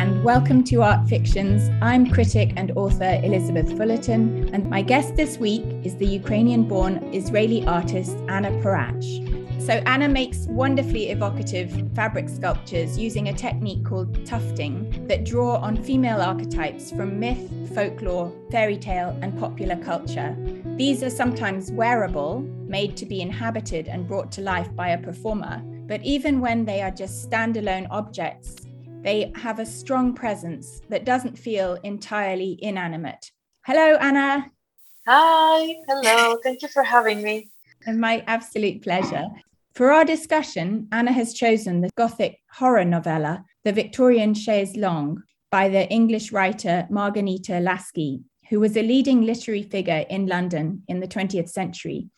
and welcome to Art Fictions. I'm critic and author Elizabeth Fullerton, and my guest this week is the Ukrainian born Israeli artist Anna Perach. So, Anna makes wonderfully evocative fabric sculptures using a technique called tufting that draw on female archetypes from myth, folklore, fairy tale, and popular culture. These are sometimes wearable, made to be inhabited and brought to life by a performer, but even when they are just standalone objects, they have a strong presence that doesn't feel entirely inanimate. Hello, Anna. Hi, hello. Thank you for having me. And my absolute pleasure. For our discussion, Anna has chosen the Gothic horror novella, The Victorian Chaise Longue, by the English writer Marganita Laski, who was a leading literary figure in London in the 20th century.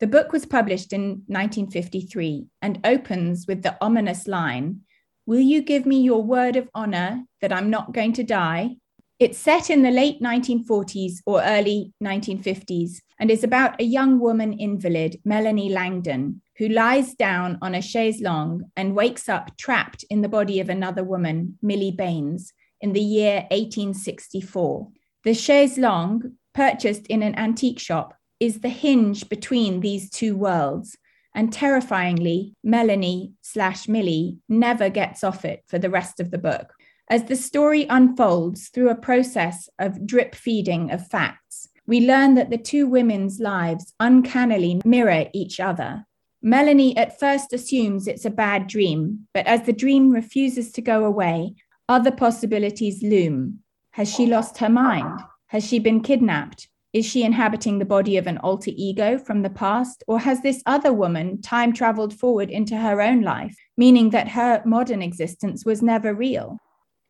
The book was published in 1953 and opens with the ominous line Will you give me your word of honor that I'm not going to die? It's set in the late 1940s or early 1950s and is about a young woman invalid, Melanie Langdon, who lies down on a chaise longue and wakes up trapped in the body of another woman, Millie Baines, in the year 1864. The chaise longue, purchased in an antique shop, is the hinge between these two worlds. And terrifyingly, Melanie slash Millie never gets off it for the rest of the book. As the story unfolds through a process of drip feeding of facts, we learn that the two women's lives uncannily mirror each other. Melanie at first assumes it's a bad dream, but as the dream refuses to go away, other possibilities loom. Has she lost her mind? Has she been kidnapped? Is she inhabiting the body of an alter ego from the past? Or has this other woman time traveled forward into her own life, meaning that her modern existence was never real?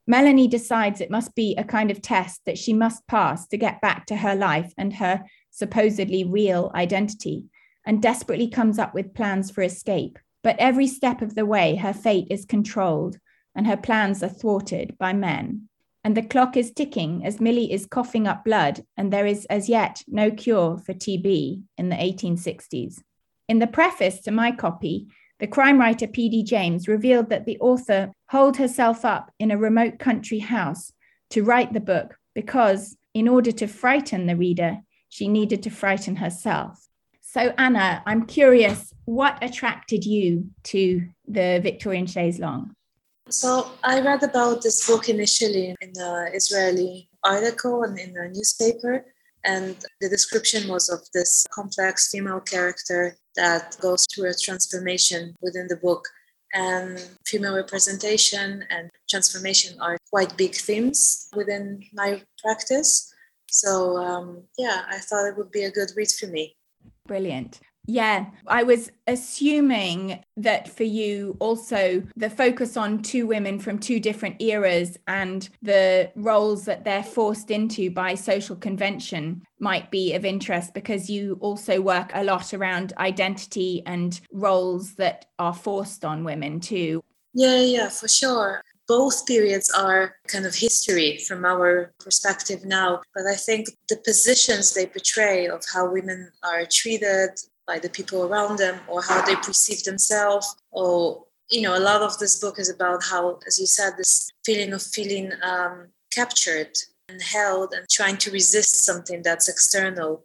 Melanie decides it must be a kind of test that she must pass to get back to her life and her supposedly real identity, and desperately comes up with plans for escape. But every step of the way, her fate is controlled and her plans are thwarted by men and the clock is ticking as Millie is coughing up blood, and there is as yet no cure for TB in the 1860s. In the preface to my copy, the crime writer P.D. James revealed that the author holed herself up in a remote country house to write the book because, in order to frighten the reader, she needed to frighten herself. So, Anna, I'm curious, what attracted you to the Victorian chaise longue? So I read about this book initially in an Israeli article and in a newspaper, and the description was of this complex female character that goes through a transformation within the book. And female representation and transformation are quite big themes within my practice. So, um, yeah, I thought it would be a good read for me. Brilliant. Yeah, I was assuming that for you also the focus on two women from two different eras and the roles that they're forced into by social convention might be of interest because you also work a lot around identity and roles that are forced on women too. Yeah, yeah, for sure both periods are kind of history from our perspective now but i think the positions they portray of how women are treated by the people around them or how they perceive themselves or you know a lot of this book is about how as you said this feeling of feeling um, captured and held and trying to resist something that's external.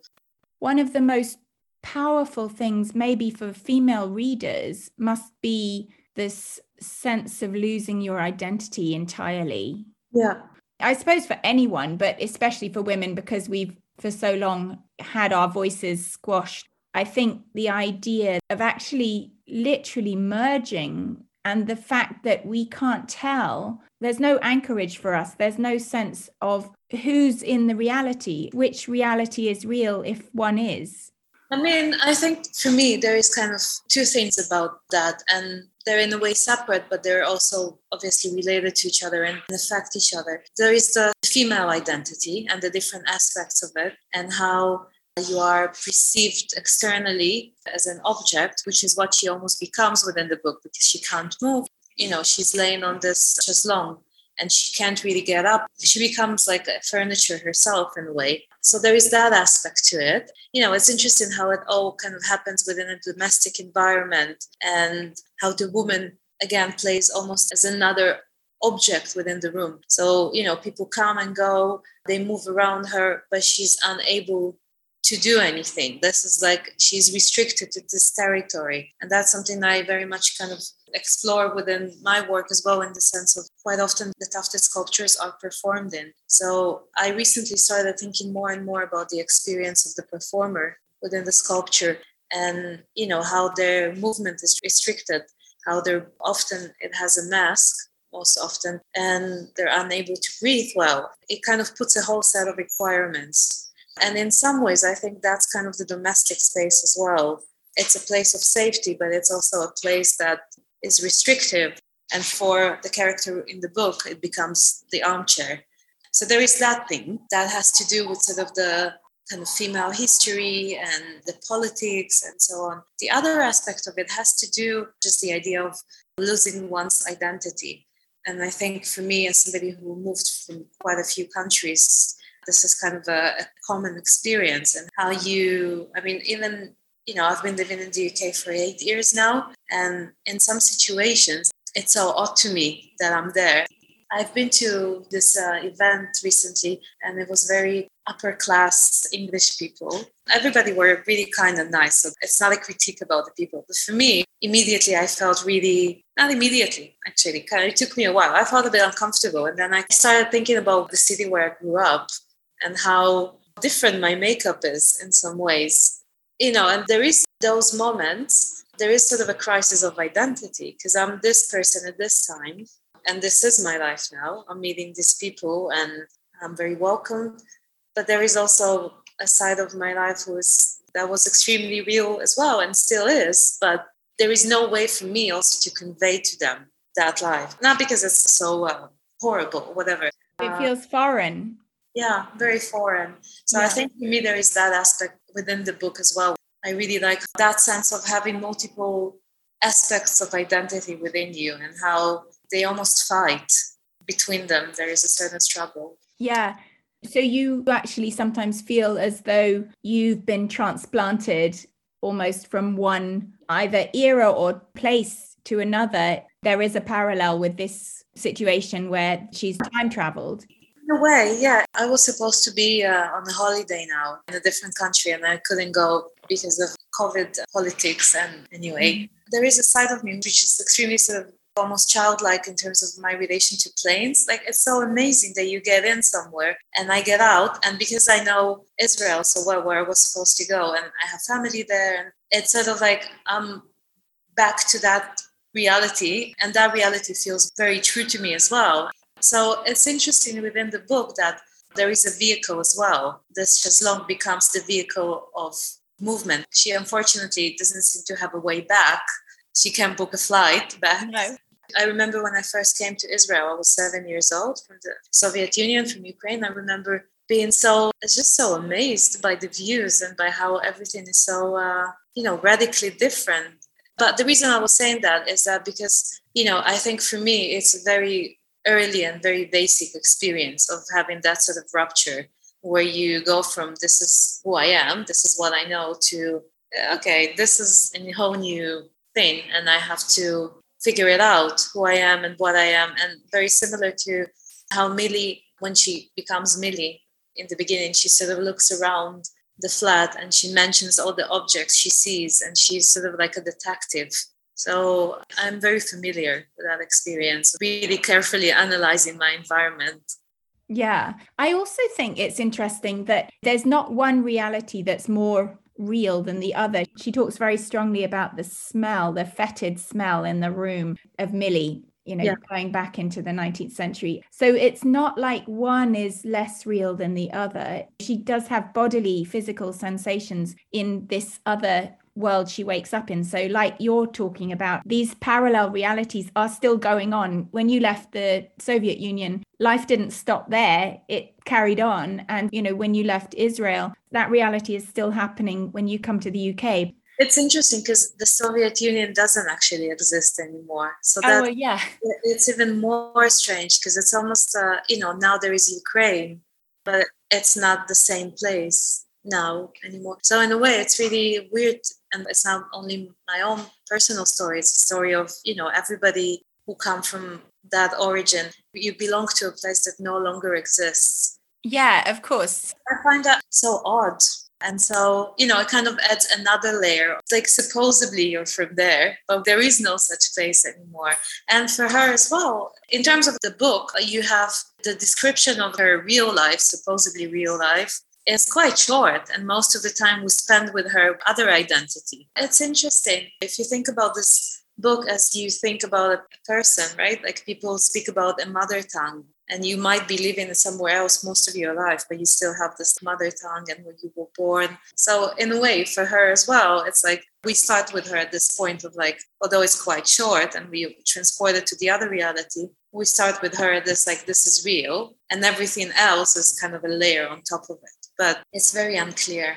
One of the most powerful things maybe for female readers must be this sense of losing your identity entirely. Yeah. I suppose for anyone but especially for women because we've for so long had our voices squashed I think the idea of actually literally merging and the fact that we can't tell, there's no anchorage for us, there's no sense of who's in the reality, which reality is real if one is. I mean, I think for me, there is kind of two things about that, and they're in a way separate, but they're also obviously related to each other and affect each other. There is the female identity and the different aspects of it, and how you are perceived externally as an object, which is what she almost becomes within the book because she can't move. You know, she's laying on this chaiselongue and she can't really get up. She becomes like a furniture herself in a way. So there is that aspect to it. You know, it's interesting how it all kind of happens within a domestic environment and how the woman again plays almost as another object within the room. So, you know, people come and go, they move around her, but she's unable to do anything. This is like she's restricted to this territory. And that's something I very much kind of explore within my work as well, in the sense of quite often the tufted sculptures are performed in. So I recently started thinking more and more about the experience of the performer within the sculpture and you know how their movement is restricted how they're often it has a mask most often and they're unable to breathe well it kind of puts a whole set of requirements and in some ways i think that's kind of the domestic space as well it's a place of safety but it's also a place that is restrictive and for the character in the book it becomes the armchair so there is that thing that has to do with sort of the kind of female history and the politics and so on. The other aspect of it has to do just the idea of losing one's identity. And I think for me, as somebody who moved from quite a few countries, this is kind of a, a common experience and how you, I mean, even, you know, I've been living in the UK for eight years now. And in some situations, it's so odd to me that I'm there. I've been to this uh, event recently and it was very upper class English people. Everybody were really kind and nice. So it's not a critique about the people. But for me, immediately I felt really, not immediately, actually, it took me a while. I felt a bit uncomfortable. And then I started thinking about the city where I grew up and how different my makeup is in some ways. You know, and there is those moments, there is sort of a crisis of identity because I'm this person at this time. And this is my life now. I'm meeting these people and I'm very welcome but there is also a side of my life was that was extremely real as well and still is but there is no way for me also to convey to them that life not because it's so uh, horrible whatever it uh, feels foreign yeah very foreign so yeah. i think for me there is that aspect within the book as well i really like that sense of having multiple aspects of identity within you and how they almost fight between them there is a certain struggle yeah so you actually sometimes feel as though you've been transplanted almost from one either era or place to another. There is a parallel with this situation where she's time traveled. In a way, yeah. I was supposed to be uh, on a holiday now in a different country and I couldn't go because of COVID politics. And anyway, mm-hmm. there is a side of me which is extremely sort of almost childlike in terms of my relation to planes. Like it's so amazing that you get in somewhere and I get out. And because I know Israel so well, where I was supposed to go, and I have family there, and it's sort of like I'm back to that reality. And that reality feels very true to me as well. So it's interesting within the book that there is a vehicle as well. This Chaise-Longue becomes the vehicle of movement. She unfortunately doesn't seem to have a way back she can't book a flight back. No. I remember when I first came to Israel, I was seven years old from the Soviet Union, from Ukraine. I remember being so, just so amazed by the views and by how everything is so, uh, you know, radically different. But the reason I was saying that is that because, you know, I think for me, it's a very early and very basic experience of having that sort of rupture where you go from this is who I am, this is what I know, to uh, okay, this is a whole new thing and I have to figure it out who I am and what I am. And very similar to how Millie, when she becomes Millie in the beginning, she sort of looks around the flat and she mentions all the objects she sees and she's sort of like a detective. So I'm very familiar with that experience, really carefully analyzing my environment. Yeah. I also think it's interesting that there's not one reality that's more real than the other. She talks very strongly about the smell, the fetid smell in the room of Millie, you know, yeah. going back into the 19th century. So it's not like one is less real than the other. She does have bodily, physical sensations in this other world she wakes up in. So, like you're talking about, these parallel realities are still going on. When you left the Soviet Union, life didn't stop there, it carried on. And, you know, when you left Israel, that reality is still happening when you come to the UK. It's interesting because the Soviet Union doesn't actually exist anymore. So that, oh, yeah. it's even more strange because it's almost, uh, you know, now there is Ukraine, but it's not the same place now anymore. So in a way, it's really weird, and it's not only my own personal story; it's a story of you know everybody who come from that origin. You belong to a place that no longer exists. Yeah, of course. I find that so odd. And so, you know, it kind of adds another layer. Like, supposedly you're from there, but there is no such place anymore. And for her as well, in terms of the book, you have the description of her real life, supposedly real life, is quite short. And most of the time we spend with her other identity. It's interesting. If you think about this book as you think about a person, right? Like people speak about a mother tongue and you might be living somewhere else most of your life but you still have this mother tongue and where you were born so in a way for her as well it's like we start with her at this point of like although it's quite short and we transport it to the other reality we start with her at this like this is real and everything else is kind of a layer on top of it but it's very unclear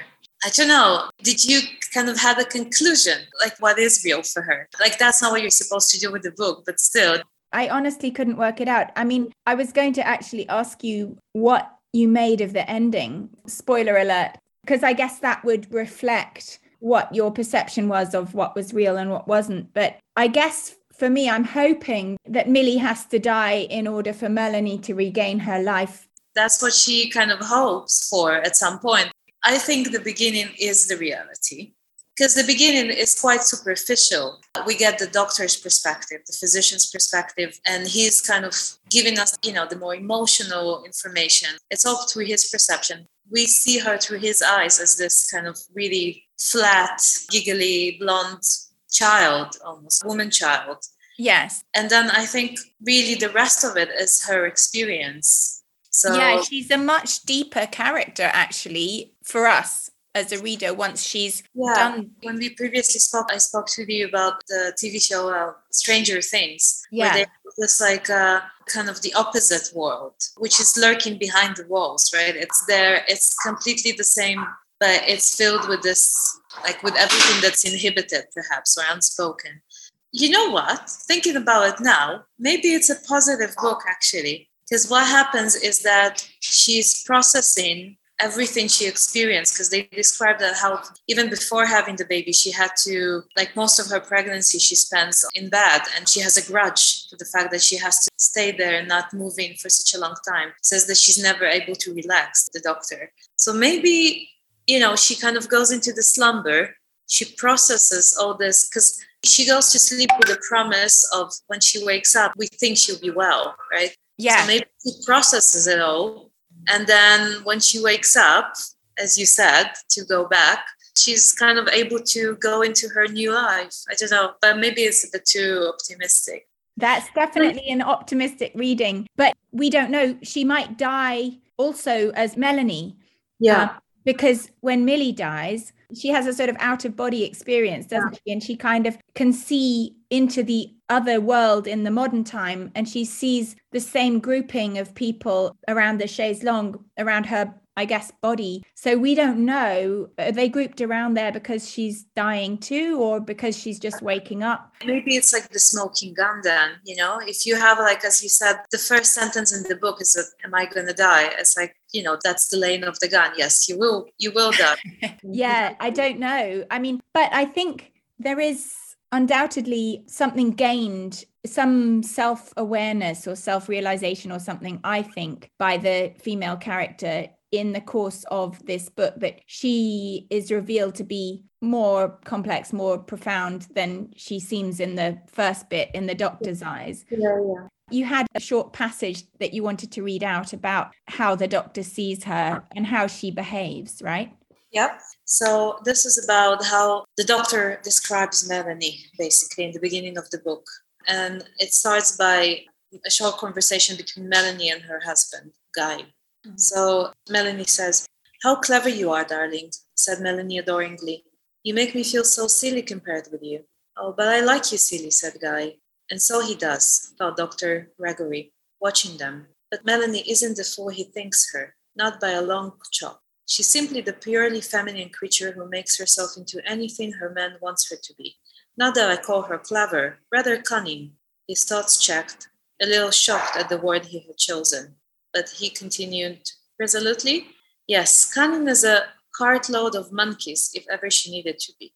I don't know. Did you kind of have a conclusion? Like, what is real for her? Like, that's not what you're supposed to do with the book, but still, I honestly couldn't work it out. I mean, I was going to actually ask you what you made of the ending. Spoiler alert, because I guess that would reflect what your perception was of what was real and what wasn't. But I guess for me, I'm hoping that Millie has to die in order for Melanie to regain her life. That's what she kind of hopes for at some point. I think the beginning is the reality because the beginning is quite superficial. We get the doctor's perspective, the physician's perspective, and he's kind of giving us, you know, the more emotional information. It's all through his perception. We see her through his eyes as this kind of really flat, giggly, blonde child, almost woman child. Yes. And then I think really the rest of it is her experience. So Yeah, she's a much deeper character actually for us as a reader once she's yeah. done. When we previously spoke, I spoke to you about the TV show uh, Stranger Things, yeah. where there's like uh, kind of the opposite world, which is lurking behind the walls, right? It's there, it's completely the same, but it's filled with this, like with everything that's inhibited, perhaps, or unspoken. You know what? Thinking about it now, maybe it's a positive book actually. Because what happens is that she's processing everything she experienced because they described that how even before having the baby she had to like most of her pregnancy she spends in bed and she has a grudge to the fact that she has to stay there and not moving for such a long time. Says that she's never able to relax the doctor. So maybe you know she kind of goes into the slumber. She processes all this because she goes to sleep with the promise of when she wakes up we think she'll be well right yeah so maybe she processes it all and then when she wakes up, as you said, to go back, she's kind of able to go into her new life. I don't know, but maybe it's a bit too optimistic. That's definitely an optimistic reading, but we don't know. She might die also as Melanie. Yeah. Uh, because when Millie dies, she has a sort of out of body experience, doesn't yeah. she? And she kind of can see into the other world in the modern time and she sees the same grouping of people around the chaise longue around her I guess, body. So we don't know. Are they grouped around there because she's dying too, or because she's just waking up? Maybe it's like the smoking gun, then, you know? If you have, like, as you said, the first sentence in the book is, Am I going to die? It's like, you know, that's the lane of the gun. Yes, you will, you will die. yeah, I don't know. I mean, but I think there is undoubtedly something gained some self awareness or self realization or something, I think, by the female character in the course of this book that she is revealed to be more complex, more profound than she seems in the first bit in the doctor's eyes. Yeah, yeah. You had a short passage that you wanted to read out about how the doctor sees her and how she behaves, right? Yep. So this is about how the doctor describes Melanie basically in the beginning of the book. And it starts by a short conversation between Melanie and her husband, Guy. Mm-hmm. So Melanie says, How clever you are, darling, said Melanie adoringly. You make me feel so silly compared with you. Oh, but I like you silly, said Guy. And so he does, thought Dr. Gregory, watching them. But Melanie isn't the fool he thinks her, not by a long chalk. She's simply the purely feminine creature who makes herself into anything her man wants her to be. Not that I call her clever, rather cunning. His thoughts checked, a little shocked at the word he had chosen. But he continued resolutely, Yes, cunning is a cartload of monkeys, if ever she needed to be.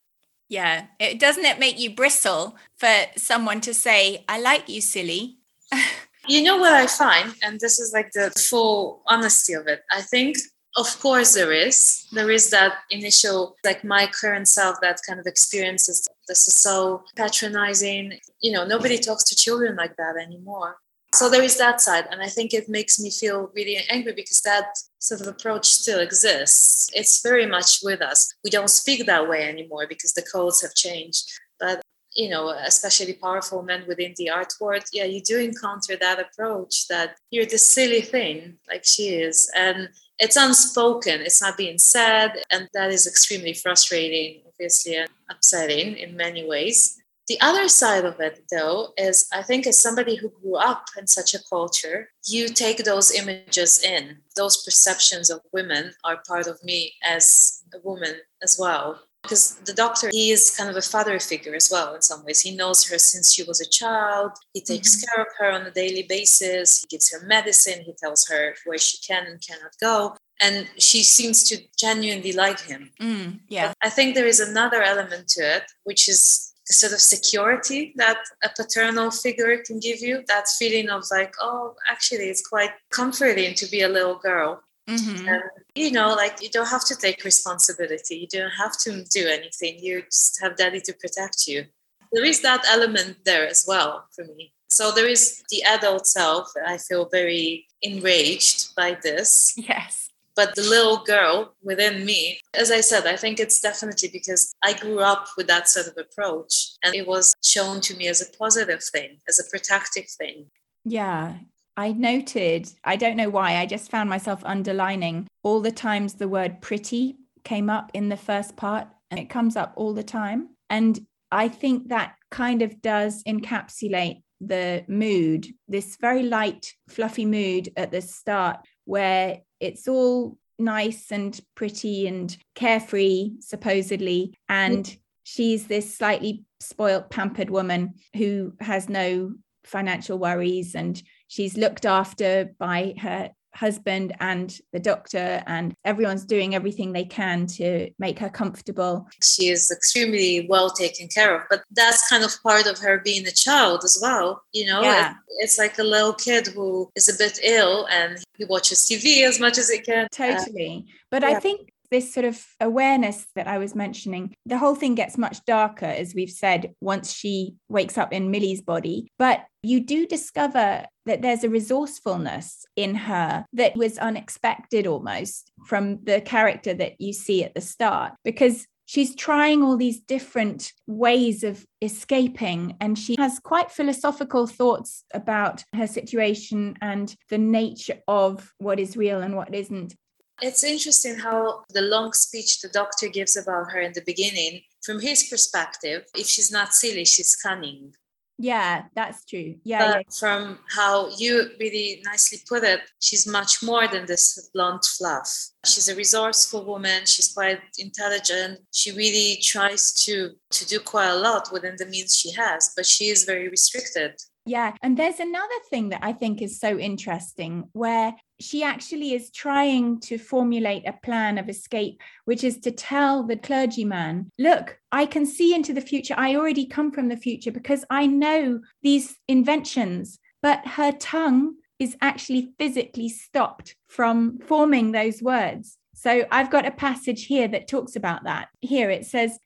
Yeah, it doesn't it make you bristle for someone to say, I like you, silly? you know what I find, and this is like the full honesty of it. I think of course there is. There is that initial like my current self that kind of experiences this is so patronizing. You know nobody talks to children like that anymore. So there is that side and i think it makes me feel really angry because that sort of approach still exists. It's very much with us. We don't speak that way anymore because the codes have changed. But you know especially powerful men within the art world yeah you do encounter that approach that you're the silly thing like she is. And it's unspoken it's not being said and that is extremely frustrating obviously and upsetting in many ways the other side of it, though, is I think as somebody who grew up in such a culture, you take those images in. Those perceptions of women are part of me as a woman as well. Because the doctor, he is kind of a father figure as well in some ways. He knows her since she was a child. He takes mm-hmm. care of her on a daily basis. He gives her medicine. He tells her where she can and cannot go and she seems to genuinely like him. Mm, yeah. But I think there is another element to it, which is the sort of security that a paternal figure can give you that feeling of like oh actually it's quite comforting to be a little girl mm-hmm. and you know like you don't have to take responsibility. You don't have to do anything. You just have daddy to protect you. There is that element there as well for me. So there is the adult self. I feel very enraged by this. Yes. But the little girl within me, as I said, I think it's definitely because I grew up with that sort of approach and it was shown to me as a positive thing, as a protective thing. Yeah. I noted, I don't know why, I just found myself underlining all the times the word pretty came up in the first part, and it comes up all the time. And I think that kind of does encapsulate the mood, this very light, fluffy mood at the start, where it's all nice and pretty and carefree, supposedly. And she's this slightly spoilt, pampered woman who has no financial worries and she's looked after by her husband and the doctor and everyone's doing everything they can to make her comfortable she is extremely well taken care of but that's kind of part of her being a child as well you know yeah. it's like a little kid who is a bit ill and he watches tv as much as he can totally but yeah. i think this sort of awareness that I was mentioning, the whole thing gets much darker, as we've said, once she wakes up in Millie's body. But you do discover that there's a resourcefulness in her that was unexpected almost from the character that you see at the start, because she's trying all these different ways of escaping and she has quite philosophical thoughts about her situation and the nature of what is real and what isn't it's interesting how the long speech the doctor gives about her in the beginning, from his perspective, if she's not silly, she's cunning. Yeah, that's true. Yeah, yeah, From how you really nicely put it, she's much more than this blunt fluff. She's a resourceful woman. She's quite intelligent. She really tries to to do quite a lot within the means she has, but she is very restricted. Yeah. And there's another thing that I think is so interesting where she actually is trying to formulate a plan of escape, which is to tell the clergyman, look, I can see into the future. I already come from the future because I know these inventions. But her tongue is actually physically stopped from forming those words. So I've got a passage here that talks about that. Here it says,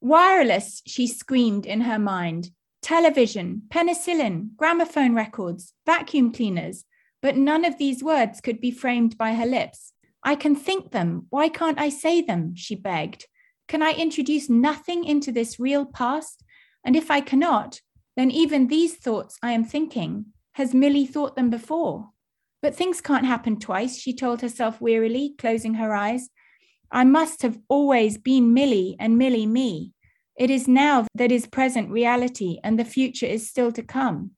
Wireless, she screamed in her mind television, penicillin, gramophone records, vacuum cleaners, but none of these words could be framed by her lips. I can think them. Why can't I say them? she begged. Can I introduce nothing into this real past? And if I cannot, then even these thoughts I am thinking, has Millie thought them before? But things can't happen twice, she told herself wearily, closing her eyes. I must have always been Millie and Millie me. It is now that is present reality, and the future is still to come.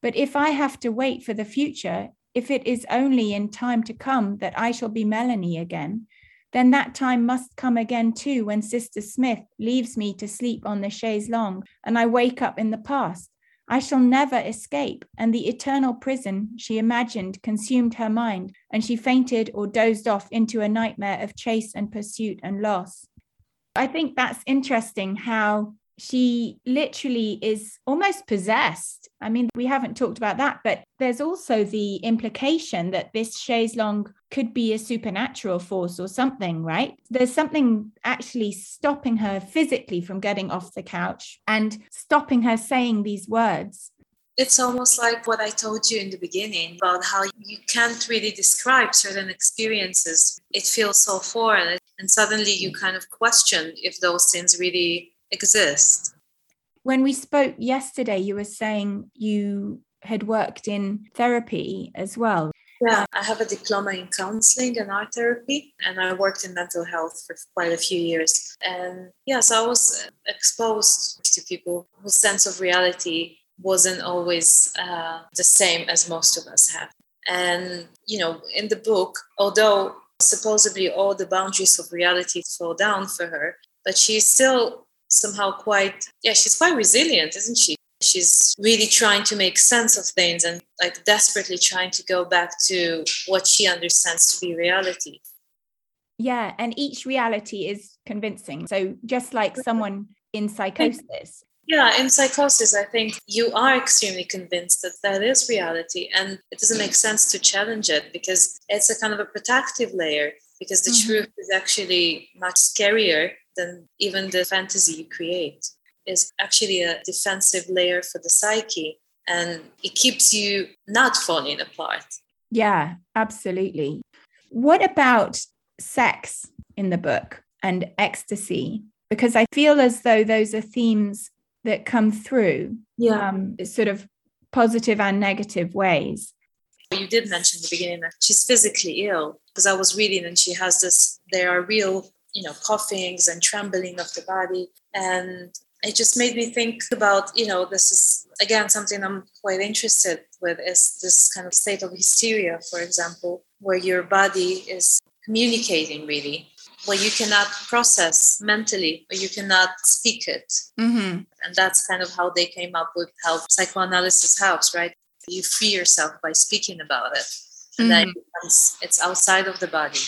But if I have to wait for the future, if it is only in time to come that I shall be Melanie again, then that time must come again too when Sister Smith leaves me to sleep on the chaise longue and I wake up in the past. I shall never escape, and the eternal prison she imagined consumed her mind, and she fainted or dozed off into a nightmare of chase and pursuit and loss. I think that's interesting how she literally is almost possessed. I mean, we haven't talked about that, but there's also the implication that this chaise longue could be a supernatural force or something, right? There's something actually stopping her physically from getting off the couch and stopping her saying these words. It's almost like what I told you in the beginning about how you can't really describe certain experiences. It feels so foreign, and suddenly you kind of question if those things really exist. When we spoke yesterday, you were saying you had worked in therapy as well. Yeah, I have a diploma in counseling and art therapy, and I worked in mental health for quite a few years. And yes, I was exposed to people whose sense of reality wasn't always uh, the same as most of us have. And, you know, in the book, although supposedly all the boundaries of reality fall down for her, but she's still somehow quite, yeah, she's quite resilient, isn't she? She's really trying to make sense of things and like desperately trying to go back to what she understands to be reality. Yeah, and each reality is convincing. So just like someone in psychosis, yeah, in psychosis, I think you are extremely convinced that that is reality, and it doesn't make sense to challenge it because it's a kind of a protective layer. Because the mm-hmm. truth is actually much scarier than even the fantasy you create. Is actually a defensive layer for the psyche, and it keeps you not falling apart. Yeah, absolutely. What about sex in the book and ecstasy? Because I feel as though those are themes that come through yeah. um, sort of positive and negative ways. You did mention in the beginning that she's physically ill because i was reading and she has this there are real you know coughings and trembling of the body. And it just made me think about you know this is again something i'm quite interested with is this kind of state of hysteria for example where your body is communicating really what you cannot process mentally or you cannot speak it. Mm-hmm. and that's kind of how they came up with how psychoanalysis helps right? You free yourself by speaking about it. And mm-hmm. then it becomes, it's outside of the body.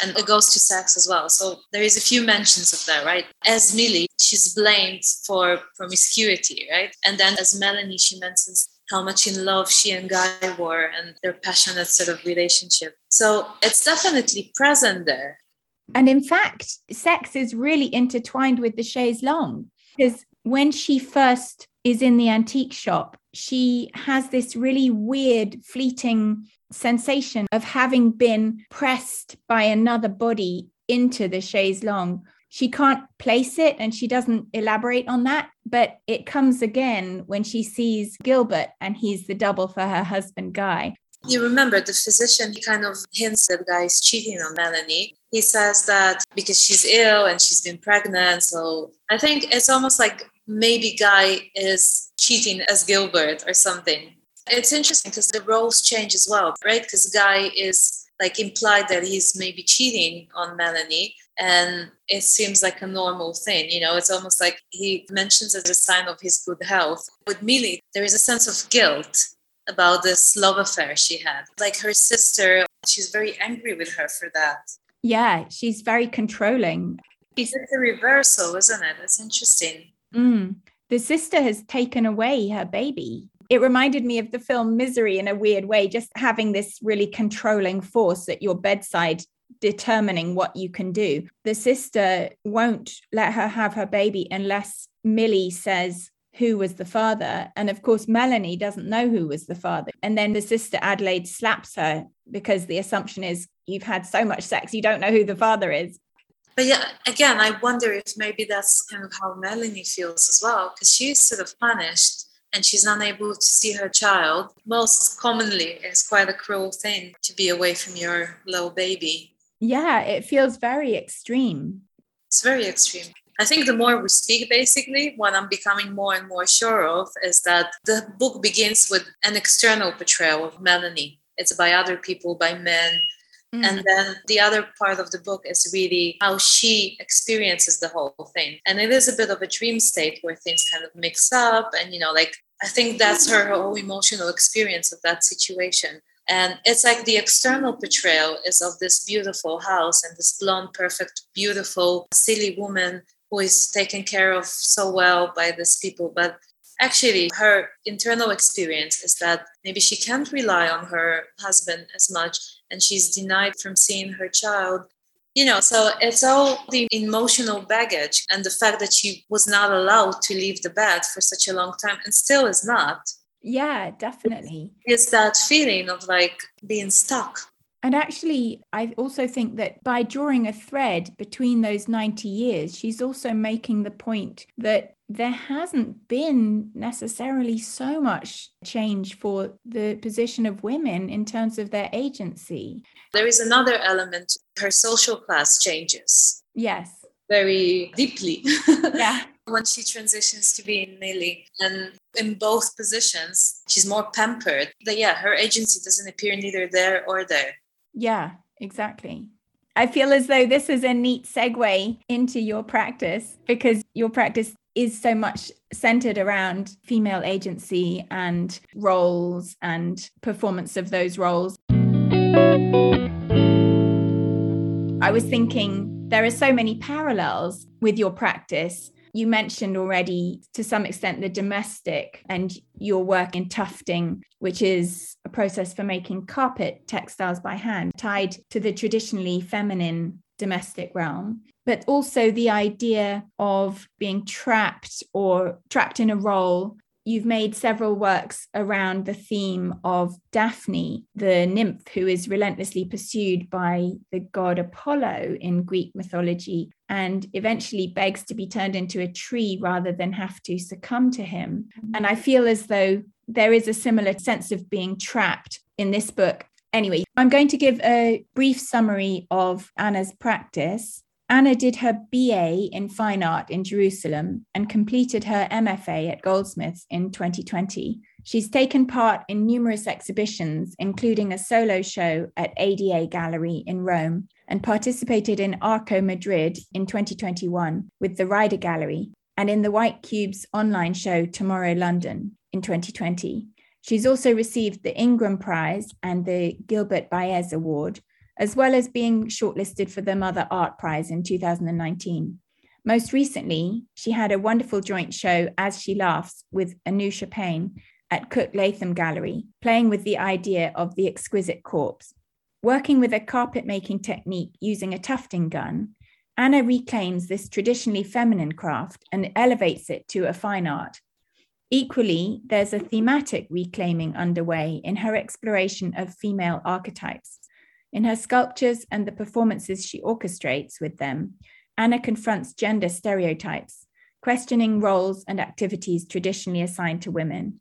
And it goes to sex as well. So there is a few mentions of that right? As millie she's blamed for promiscuity right? And then as melanie she mentions how much in love she and guy were and their passionate sort of relationship. So it's definitely present there and in fact, sex is really intertwined with the chaise longue because when she first is in the antique shop, she has this really weird, fleeting sensation of having been pressed by another body into the chaise longue. She can't place it and she doesn't elaborate on that, but it comes again when she sees Gilbert and he's the double for her husband, Guy. You remember the physician, he kind of hints that guy is cheating on Melanie. He says that because she's ill and she's been pregnant. So I think it's almost like maybe Guy is cheating as Gilbert or something. It's interesting because the roles change as well, right? Because Guy is like implied that he's maybe cheating on Melanie and it seems like a normal thing you know it's almost like he mentions as a sign of his good health with millie there is a sense of guilt about this love affair she had. Like her sister, she's very angry with her for that. Yeah, she's very controlling. It's a reversal, isn't it? It's interesting. Mm. The sister has taken away her baby. It reminded me of the film Misery in a weird way, just having this really controlling force at your bedside determining what you can do. The sister won't let her have her baby unless Millie says, who was the father. And of course, Melanie doesn't know who was the father. And then the sister Adelaide slaps her because the assumption is you've had so much sex, you don't know who the father is. But yeah, again, I wonder if maybe that's kind of how Melanie feels as well, because she's sort of punished and she's unable to see her child. Most commonly, it's quite a cruel thing to be away from your little baby. Yeah, it feels very extreme. It's very extreme. I think the more we speak, basically, what I'm becoming more and more sure of is that the book begins with an external portrayal of Melanie. It's by other people, by men. Mm. And then the other part of the book is really how she experiences the whole thing. And it is a bit of a dream state where things kind of mix up. And, you know, like, I think that's her whole emotional experience of that situation. And it's like the external portrayal is of this beautiful house and this blonde, perfect, beautiful, silly woman who is taken care of so well by these people. But actually, her internal experience is that maybe she can't rely on her husband as much and she's denied from seeing her child. You know, so it's all the emotional baggage and the fact that she was not allowed to leave the bed for such a long time and still is not. Yeah, definitely. It's that feeling of like being stuck. And actually, I also think that by drawing a thread between those 90 years, she's also making the point that there hasn't been necessarily so much change for the position of women in terms of their agency. There is another element her social class changes. Yes. Very deeply. Yeah. when she transitions to being Millie. And in both positions, she's more pampered. But yeah, her agency doesn't appear neither there or there. Yeah, exactly. I feel as though this is a neat segue into your practice because your practice is so much centered around female agency and roles and performance of those roles. I was thinking there are so many parallels with your practice you mentioned already to some extent the domestic and your work in tufting, which is a process for making carpet textiles by hand, tied to the traditionally feminine domestic realm, but also the idea of being trapped or trapped in a role. You've made several works around the theme of Daphne, the nymph who is relentlessly pursued by the god Apollo in Greek mythology and eventually begs to be turned into a tree rather than have to succumb to him. Mm-hmm. And I feel as though there is a similar sense of being trapped in this book. Anyway, I'm going to give a brief summary of Anna's practice Anna did her BA in fine art in Jerusalem and completed her MFA at Goldsmiths in 2020. She's taken part in numerous exhibitions, including a solo show at ADA Gallery in Rome, and participated in Arco Madrid in 2021 with the Rider Gallery and in the White Cubes online show Tomorrow London in 2020. She's also received the Ingram Prize and the Gilbert Bayes Award as well as being shortlisted for the Mother Art Prize in 2019. Most recently, she had a wonderful joint show, As She Laughs, with Anusha Payne at Cooke Latham Gallery, playing with the idea of the exquisite corpse. Working with a carpet making technique using a tufting gun, Anna reclaims this traditionally feminine craft and elevates it to a fine art. Equally, there's a thematic reclaiming underway in her exploration of female archetypes. In her sculptures and the performances she orchestrates with them, Anna confronts gender stereotypes, questioning roles and activities traditionally assigned to women.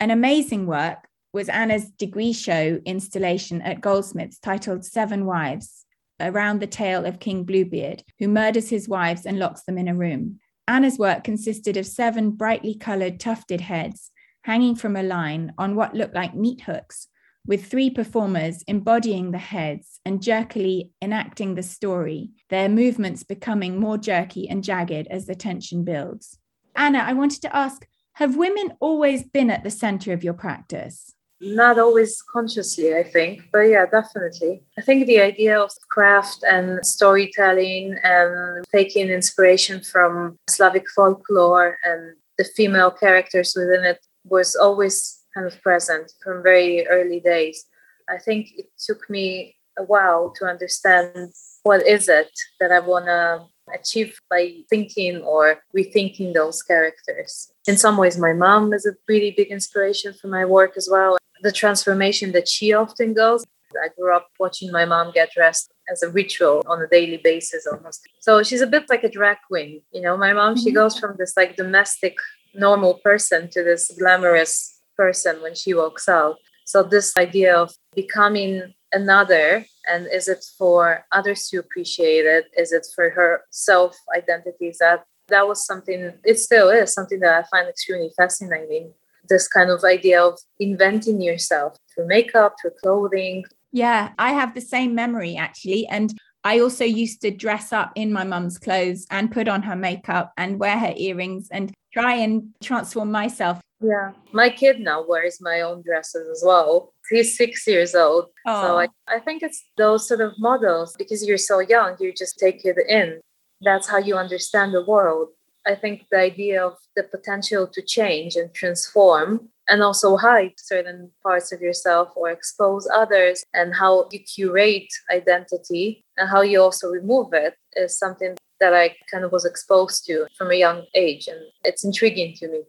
An amazing work was Anna's degree show installation at Goldsmiths titled Seven Wives, around the tale of King Bluebeard, who murders his wives and locks them in a room. Anna's work consisted of seven brightly colored tufted heads hanging from a line on what looked like meat hooks, with three performers embodying the heads and jerkily enacting the story, their movements becoming more jerky and jagged as the tension builds. Anna, I wanted to ask Have women always been at the center of your practice? Not always consciously, I think, but yeah, definitely. I think the idea of craft and storytelling and taking inspiration from Slavic folklore and the female characters within it was always kind of present from very early days. I think it took me a while to understand what is it that I want to achieve by thinking or rethinking those characters. In some ways, my mom is a really big inspiration for my work as well. The transformation that she often goes. I grew up watching my mom get dressed as a ritual on a daily basis almost. So she's a bit like a drag queen. You know, my mom, she mm-hmm. goes from this like domestic, normal person to this glamorous person when she walks out. So, this idea of becoming another and is it for others to appreciate it? Is it for her self identity? That that was something, it still is something that I find extremely fascinating. This kind of idea of inventing yourself through makeup, through clothing. Yeah, I have the same memory actually. And I also used to dress up in my mum's clothes and put on her makeup and wear her earrings and try and transform myself. Yeah. My kid now wears my own dresses as well. He's six years old. So I, I think it's those sort of models because you're so young, you just take it in. that's how you understand the world. I think the idea of the potential to change and transform and also hide certain parts of yourself or expose others and how you curate identity and how you also remove it is something that I kind of was exposed to from a young age and it's intriguing to me.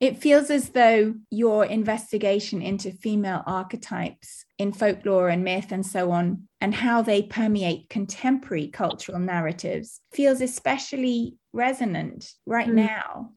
It feels as though your investigation into female archetypes in folklore and myth and so on, and how they permeate contemporary cultural narratives, feels especially resonant right mm. now.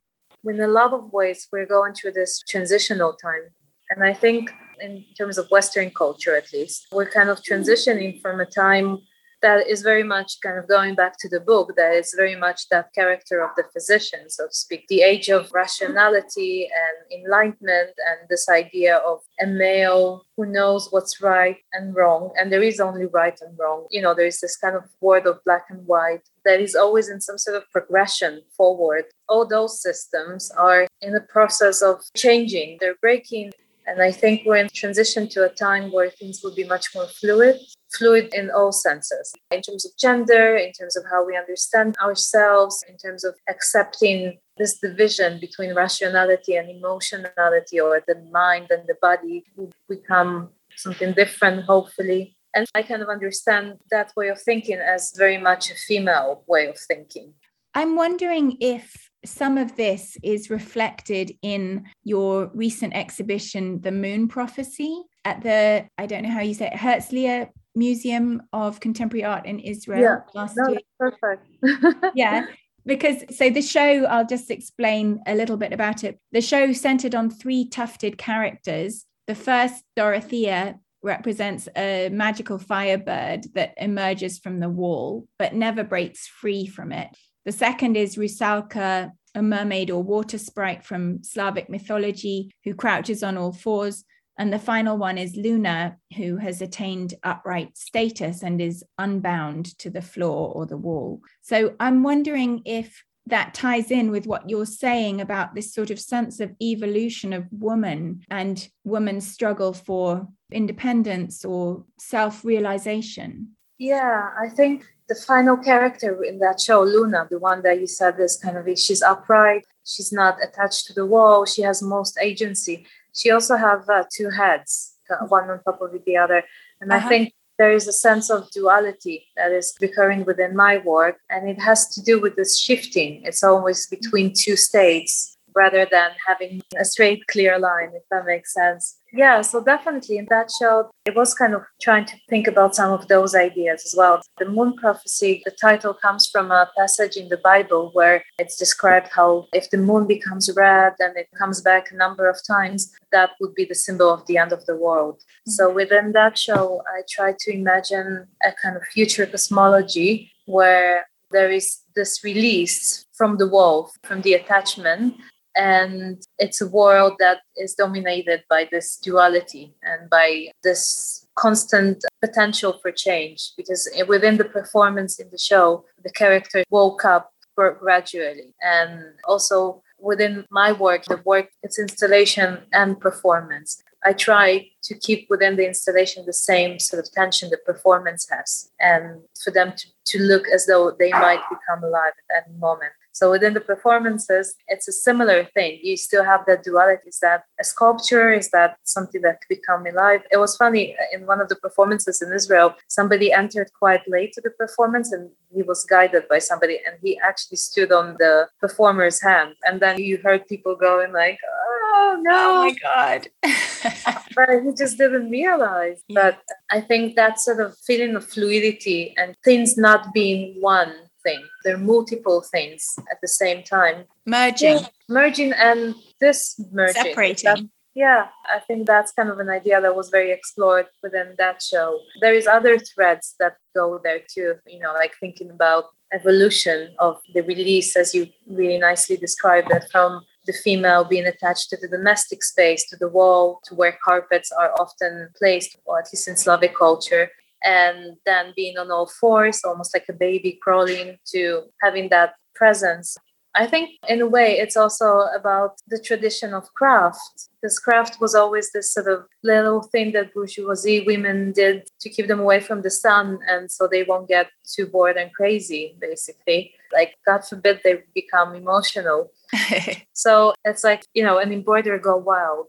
In a lot of ways, we're going through this transitional time. And I think, in terms of Western culture at least, we're kind of transitioning from a time that is very much kind of going back to the book that is very much that character of the physician so to speak. The age of rationality and enlightenment and this idea of a male who knows what's right and wrong and there is only right and wrong. You know there is this kind of world of black and white that is always in some sort of progression forward. All those systems are in the process of changing. They're breaking. And I think we're in transition to a time where things will be much more fluid fluid in all senses in terms of gender, in terms of how we understand ourselves, in terms of accepting this division between rationality and emotionality or the mind and the body will become something different, hopefully. And I kind of understand that way of thinking as very much a female way of thinking. I'm wondering if some of this is reflected in your recent exhibition, The Moon Prophecy, at the, I don't know how you say it, Herzliya Museum of Contemporary Art in Israel yeah, last no, year. Perfect. yeah. Because so the show, I'll just explain a little bit about it. The show centered on three tufted characters. The first, Dorothea, represents a magical firebird that emerges from the wall but never breaks free from it. The second is Rusalka, a mermaid or water sprite from Slavic mythology who crouches on all fours. And the final one is Luna, who has attained upright status and is unbound to the floor or the wall. So I'm wondering if that ties in with what you're saying about this sort of sense of evolution of woman and woman's struggle for independence or self realization. Yeah, I think the final character in that show, Luna, the one that you said is kind of she's upright, she's not attached to the wall, she has most agency she also have uh, two heads, uh, one on top of the other. And uh-huh. I think there is a sense of duality that is recurring within my work, and it has to do with this shifting. It's always between two states rather than having a straight, clear line, if that makes sense. Yeah, so definitely in that show, it was kind of trying to think about some of those ideas as well. The moon prophecy, the title comes from a passage in the Bible where it's described how if the moon becomes red and it comes back a number of times, that would be the symbol of the end of the world. Mm-hmm. So within that show, I tried to imagine a kind of future cosmology where there is this release from the wall, from the attachment, and it's a world that is dominated by this duality and by this constant potential for change because within the performance in the show the character woke up gradually. And also within my work the work it's installation and performance i try to keep within the installation the same sort of tension the performance has and for them to, to look as though they might become alive at any moment so within the performances, it's a similar thing. You still have that duality. Is that a sculpture? Is that something that could become alive? It was funny uh, in one of the performances in Israel, somebody entered quite late to the performance and he was guided by somebody and he actually stood on the performer's hand. And then you heard people going like, oh no. Oh my God. but he just didn't realize. Yeah. But I think that sort of feeling of fluidity and things not being one thing. There are multiple things at the same time. Merging. Yeah, merging and this merging. Separating. That, yeah, I think that's kind of an idea that was very explored within that show. There is other threads that go there too, you know, like thinking about evolution of the release as you really nicely described it from the female being attached to the domestic space, to the wall, to where carpets are often placed, or at least in Slavic culture, and then being on all fours, almost like a baby crawling, to having that presence. I think, in a way, it's also about the tradition of craft, because craft was always this sort of little thing that bourgeoisie women did to keep them away from the sun, and so they won't get too bored and crazy, basically. Like, God forbid they become emotional. so it's like, you know, an embroiderer go wild.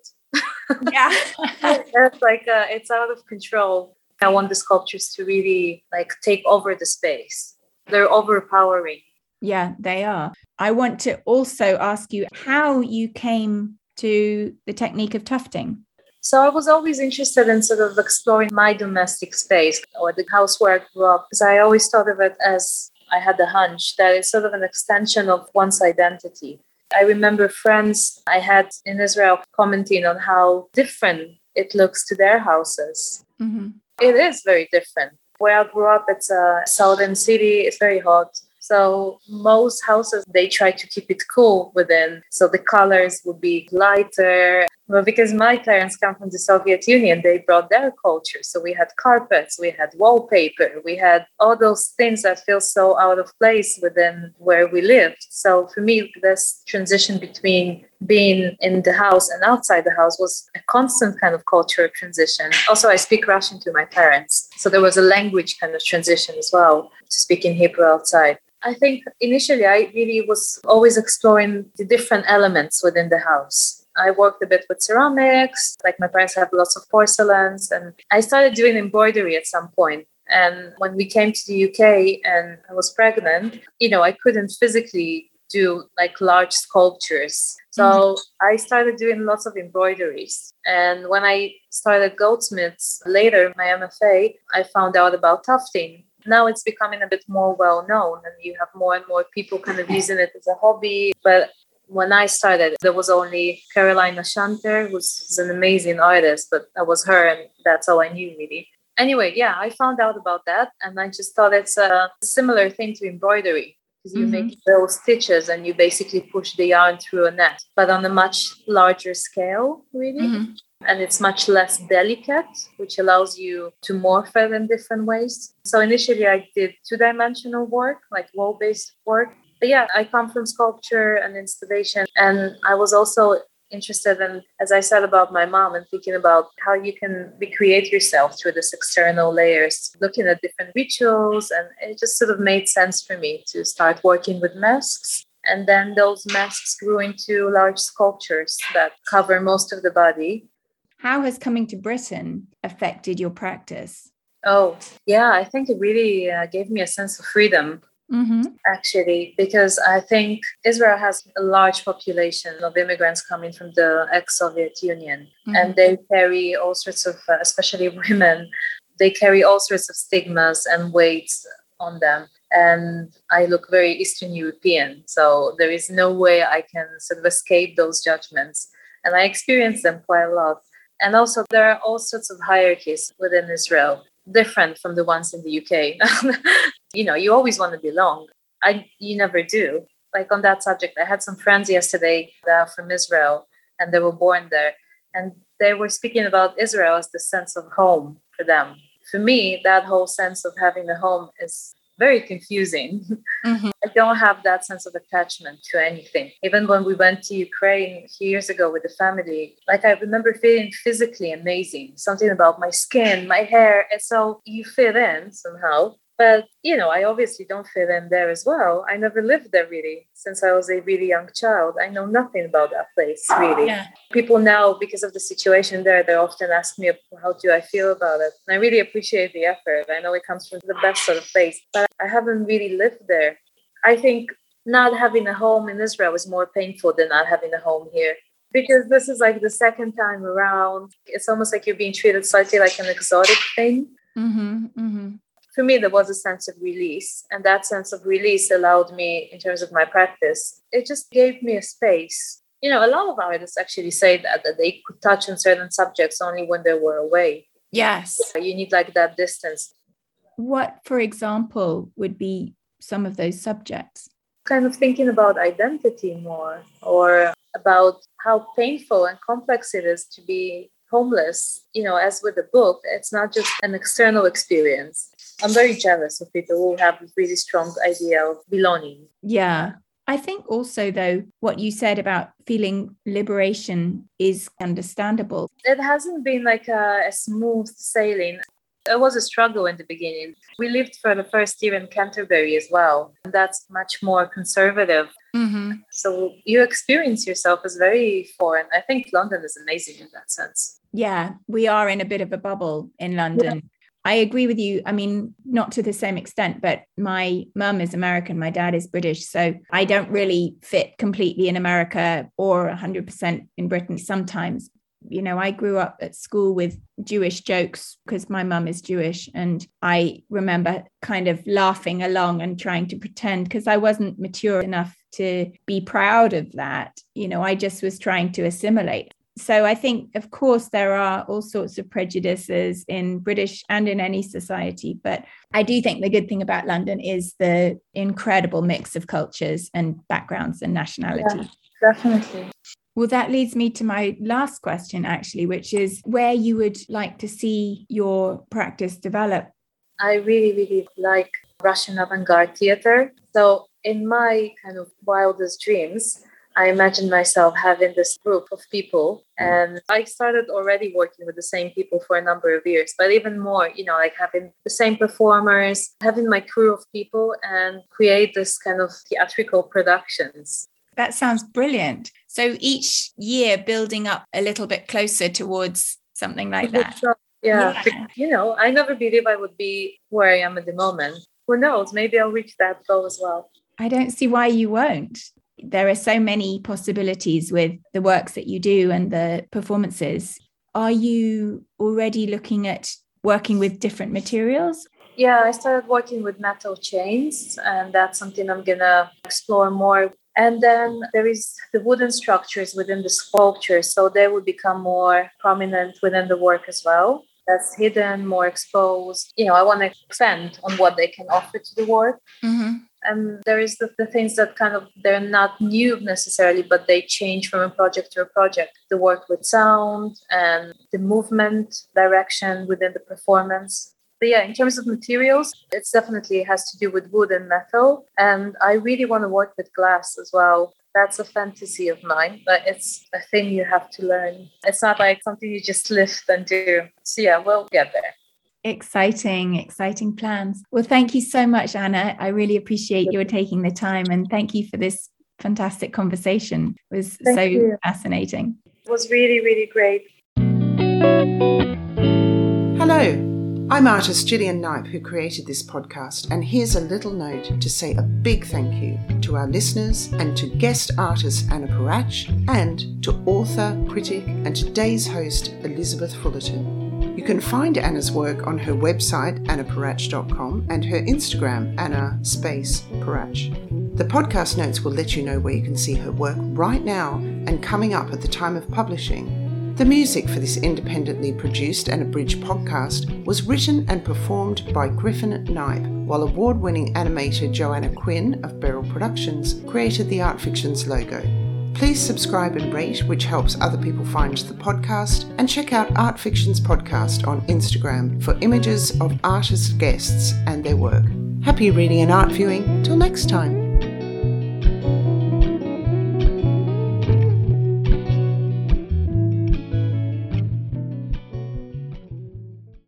Yeah. it's like, uh, it's out of control. I want the sculptures to really like take over the space. They're overpowering. Yeah, they are. I want to also ask you how you came to the technique of tufting. So I was always interested in sort of exploring my domestic space or the house where I grew up because I always thought of it as I had the hunch that it's sort of an extension of one's identity. I remember friends I had in Israel commenting on how different it looks to their houses. Mm-hmm. It is very different. Where I grew up, it's a southern city, it's very hot. So most houses they try to keep it cool within. So the colors would be lighter. Well, because my parents come from the Soviet Union, they brought their culture. So we had carpets, we had wallpaper, we had all those things that feel so out of place within where we lived. So for me, this transition between being in the house and outside the house was a constant kind of cultural transition. Also, I speak Russian to my parents. So there was a language kind of transition as well to speak in Hebrew outside. I think initially I really was always exploring the different elements within the house. I worked a bit with ceramics, like my parents have lots of porcelains, and I started doing embroidery at some point. And when we came to the UK and I was pregnant, you know, I couldn't physically do like large sculptures. So mm-hmm. I started doing lots of embroideries. And when I started Goldsmiths later, my MFA, I found out about tufting now it's becoming a bit more well known and you have more and more people kind of using it as a hobby but when i started there was only Carolina Achaintre who's an amazing artist but that was her and that's all i knew really anyway yeah i found out about that and i just thought it's a similar thing to embroidery because you mm-hmm. make little stitches and you basically push the yarn through a net but on a much larger scale really mm-hmm and it's much less delicate, which allows you to morph it in different ways. So initially, I did two dimensional work, like wall based work. But yeah, I come from sculpture and installation, and I was also interested in, as I said about my mom, and thinking about how you can recreate yourself through this external layers, looking at different rituals. And it just sort of made sense for me to start working with masks. And then those masks grew into large sculptures that cover most of the body how has coming to Britain affected your practice? Oh, yeah, I think it really uh, gave me a sense of freedom. Mm-hmm. Actually, because I think Israel has a large population of immigrants coming from the ex Soviet Union, mm-hmm. and they carry all sorts of, uh, especially women, they carry all sorts of stigmas and weights on them and I look very Eastern European. So there is no way I can sort of escape those judgments. And I experience them quite a lot. And also, there are all sorts of hierarchies within Israel, different from the ones in the UK. you know, you always want to belong. I, you never do. Like on that subject, I had some friends yesterday that are from Israel and they were born there. And they were speaking about Israel as the sense of home for them. For me, that whole sense of having a home is very confusing. Mm-hmm. I don't have that sense of attachment to anything. Even when we went to Ukraine a few years ago with the family, like I remember feeling physically amazing, something about my skin, my hair. And so you fit in somehow. But, you know, I obviously don't fit in there as well. I never lived there really since I was a really young child. I know nothing about that place really. Yeah. People now, because of the situation there, they often ask me, how do I feel about it? And I really appreciate the effort. I know it comes from the best sort of place, but I haven't really lived there. I think not having a home in Israel is more painful than not having a home here because this is like the second time around. It's almost like you're being treated slightly like an exotic thing. Mm-hmm, mm-hmm for me, there was a sense of release. And that sense of release allowed me, in terms of my practice, it just gave me a space. You know, a lot of artists actually say that, that they could touch on certain subjects only when they were away. Yes. You need like that distance. What, for example, would be some of those subjects? Kind of thinking about identity more or about how painful and complex it is to be homeless. You know, as with the book, it's not just an external experience I'm very jealous of people who have a really strong idea of belonging. Yeah. I think also, though, what you said about feeling liberation is understandable. It hasn't been like a, a smooth sailing. It was a struggle in the beginning. We lived for the first year in Canterbury as well. And that's much more conservative. Mm-hmm. So you experience yourself as very foreign. I think London is amazing in that sense. Yeah, we are in a bit of a bubble in London. I agree with you. I mean, not to the same extent, but my mum is American, my dad is British. So I don't really fit completely in America or 100% in Britain sometimes. You know, I grew up at school with Jewish jokes because my mum is Jewish. And I remember kind of laughing along and trying to pretend because I wasn't mature enough to be proud of that. You know, I just was trying to assimilate so I think, of course, there are all sorts of prejudices in British and in any society. But I do think the good thing about London is the incredible mix of cultures and backgrounds and nationalities. Yeah, definitely. Well, that leads me to my last question, actually, which is where you would like to see your practice develop. I really, really like Russian avant garde theater. So, in my kind of wildest dreams, I imagined myself having this group of people. Mm. And I started already working with the same people for a number of years, but even more, you know, like having the same performers, having my crew of people and create this kind of theatrical productions. That sounds brilliant. So each year building up a little bit closer towards something like that. Yeah. yeah. You know, I never believe I would be where I am at the moment. Who knows? Maybe I'll reach that goal as well. I don't see why you won't there are so many possibilities with the works that you do and the performances. Are you already looking at working with different materials? Yeah, I started working with metal chains, and that's something I'm gonna explore more. And then there is the wooden structures within the sculpture, so they will become more prominent within the work as well. That's hidden, more exposed. You know, I want to expand on what they can offer to the work. Mm-hmm. And there is the, the things that kind of they're not new necessarily but they change from a project to a project. The work with sound and the movement direction within the performance. But yeah in terms of materials it definitely has to do with wood and metal. And i really want to work with glass as well that's a fantasy of mine but it's a thing you have to learn it's not like something you just lift and do so yeah we'll get there Exciting, exciting plans. Well, thank you so much, Anna. I really appreciate your taking the time and thank you for this fantastic conversation. It was thank so you. fascinating. It was really, really great. Hello, I'm artist Gillian Knipe, who created this podcast, and here's a little note to say a big thank you to our listeners and to guest artist Anna Perach and to author, critic, and today's host Elizabeth Fullerton. You can find Anna's work on her website, annaperach.com, and her Instagram, Anna Space Perach. The podcast notes will let you know where you can see her work right now and coming up at the time of publishing. The music for this independently produced and abridged podcast was written and performed by Griffin Knipe, while award winning animator Joanna Quinn of Beryl Productions created the Art Fictions logo. Please subscribe and rate, which helps other people find the podcast, and check out Art Fictions Podcast on Instagram for images of artist guests and their work. Happy reading and art viewing. Till next time.